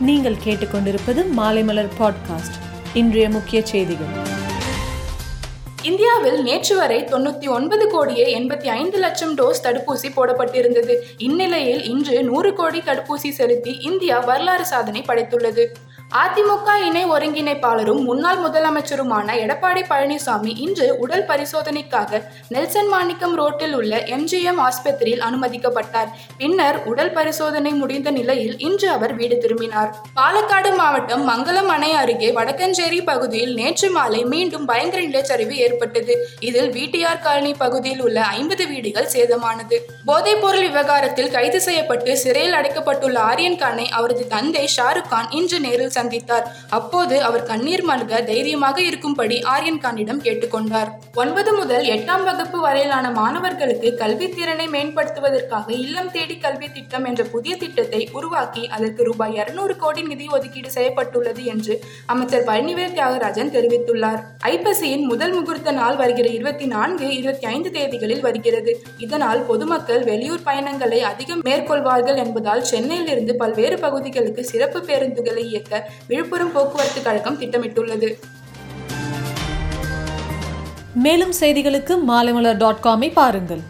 நீங்கள் கேட்டுக்கொண்டிருப்பது மாலைமலர் பாட்காஸ்ட் இன்றைய முக்கிய செய்திகள். இந்தியாவில் நேற்று வரை தொண்ணூத்தி ஒன்பது கோடியே எண்பத்தி ஐந்து லட்சம் டோஸ் தடுப்பூசி போடப்பட்டிருந்தது. இந்நிலையில் இன்று நூறு கோடி தடுப்பூசி செலுத்தி இந்தியா வரலாறு சாதனை படைத்துள்ளது. அதிமுக இணை ஒருங்கிணைப்பாளரும் முன்னாள் முதலமைச்சருமான எடப்பாடி பழனிசாமி இன்று உடல் பரிசோதனைக்காக நெல்சன் மாணிக்கம் ரோட்டில் உள்ள எம்ஜிஎம் ஆஸ்பத்திரியில் அனுமதிக்கப்பட்டார். பின்னர் உடல் பரிசோதனை முடிந்த நிலையில் இன்று அவர் வீடு திரும்பினார். பாலக்காடு மாவட்டம் மங்களம் அணை அருகே வடக்கஞ்சேரி பகுதியில் நேற்று மாலை மீண்டும் பயங்கர நிலச்சரிவு ஏற்பட்டது. இதில் விடிஆர் காலனி பகுதியில் உள்ள ஐம்பது வீடுகள் சேதமானது. போதைப்பொருள் விவகாரத்தில் கைது செய்யப்பட்டு சிறையில் அடைக்கப்பட்டுள்ள ஆரியன் கானை அவரது தந்தை ஷாருக் கான் இன்று நேரில் சந்தித்தார். அப்போது அவர் கண்ணீர் மல்க தைரியமாக இருக்கும்படி ஆரியன் கானிடம் கேட்டுக்கொண்டார். ஒன்பது முதல் எட்டாம் வகுப்பு வரையிலான மாணவர்களுக்கு கல்வி திறனை மேம்படுத்துவதற்காக இல்லம் தேடி கல்வி திட்டம் என்ற புதிய திட்டத்தை உருவாக்கி அதற்கு ரூபாய் இருநூறு கோடி நிதி ஒதுக்கீடு செய்யப்பட்டுள்ளது என்று அமைச்சர் பழனிவேல் தியாகராஜன் தெரிவித்துள்ளார். ஐப்பசியின் முதல் முகூர்த்த நாள் வருகிற இருபத்தி நான்கு இருபத்தி ஐந்து தேதிகளில் வருகிறது. இதனால் பொதுமக்கள் வெளியூர் பயணங்களை அதிகம் மேற்கொள்வார்கள் என்பதால் சென்னையிலிருந்து பல்வேறு பகுதிகளுக்கு சிறப்பு பேருந்துகளை இயக்க விழுப்புரம் போக்குவரத்து கழகம் திட்டமிட்டுள்ளது. மேலும் செய்திகளுக்கு மாலைமலர் டாட் காமை பாருங்கள்.